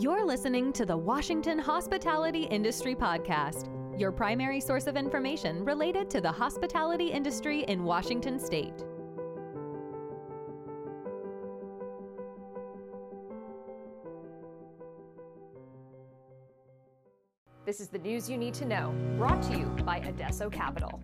You're listening to the Washington Hospitality Industry Podcast, your primary source of information related to the hospitality industry in Washington state. This is the news you need to know, brought to you by Adesso Capital.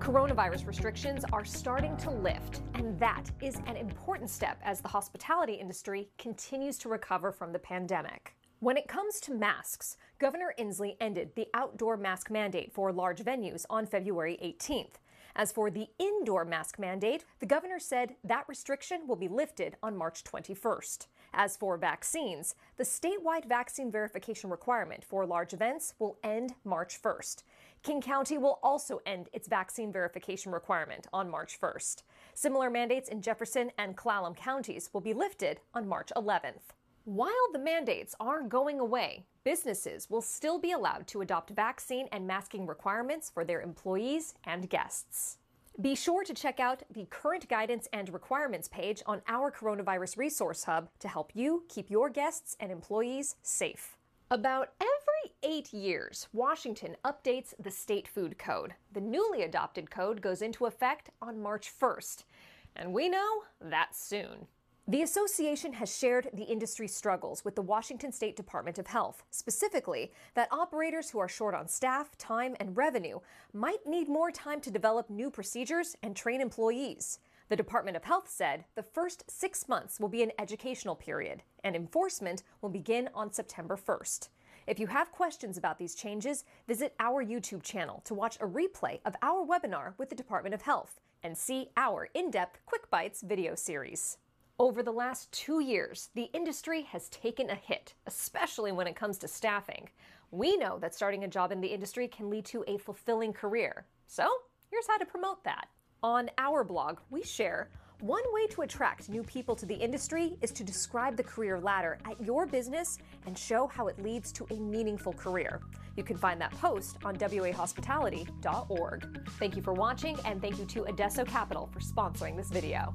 Coronavirus restrictions are starting to lift, and that is an important step as the hospitality industry continues to recover from the pandemic. When it comes to masks, Governor Inslee ended the outdoor mask mandate for large venues on February 18th. As for the indoor mask mandate, the governor said that restriction will be lifted on March 21st. As for vaccines, the statewide vaccine verification requirement for large events will end March 1st. King County will also end its vaccine verification requirement on March 1st. Similar mandates in Jefferson and Clallam counties will be lifted on March 11th. While the mandates are going away, businesses will still be allowed to adopt vaccine and masking requirements for their employees and guests. Be sure to check out the current guidance and requirements page on our Coronavirus Resource Hub to help you keep your guests and employees safe. About every eight years, Washington updates the state food code. The newly adopted code goes into effect on March 1st. And we know that's soon. The association has shared the industry struggles with the Washington State Department of Health, specifically that operators who are short on staff, time, and revenue might need more time to develop new procedures and train employees. The Department of Health said the first six months will be an educational period, and enforcement will begin on September 1st. If you have questions about these changes, visit our YouTube channel to watch a replay of our webinar with the Department of Health and see our in depth Quick Bites video series. Over the last two years, the industry has taken a hit, especially when it comes to staffing. We know that starting a job in the industry can lead to a fulfilling career. So, here's how to promote that. On our blog, we share one way to attract new people to the industry is to describe the career ladder at your business and show how it leads to a meaningful career. You can find that post on wahospitality.org. Thank you for watching, and thank you to Adesso Capital for sponsoring this video.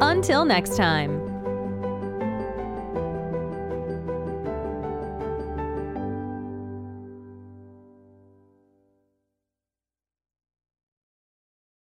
Until next time.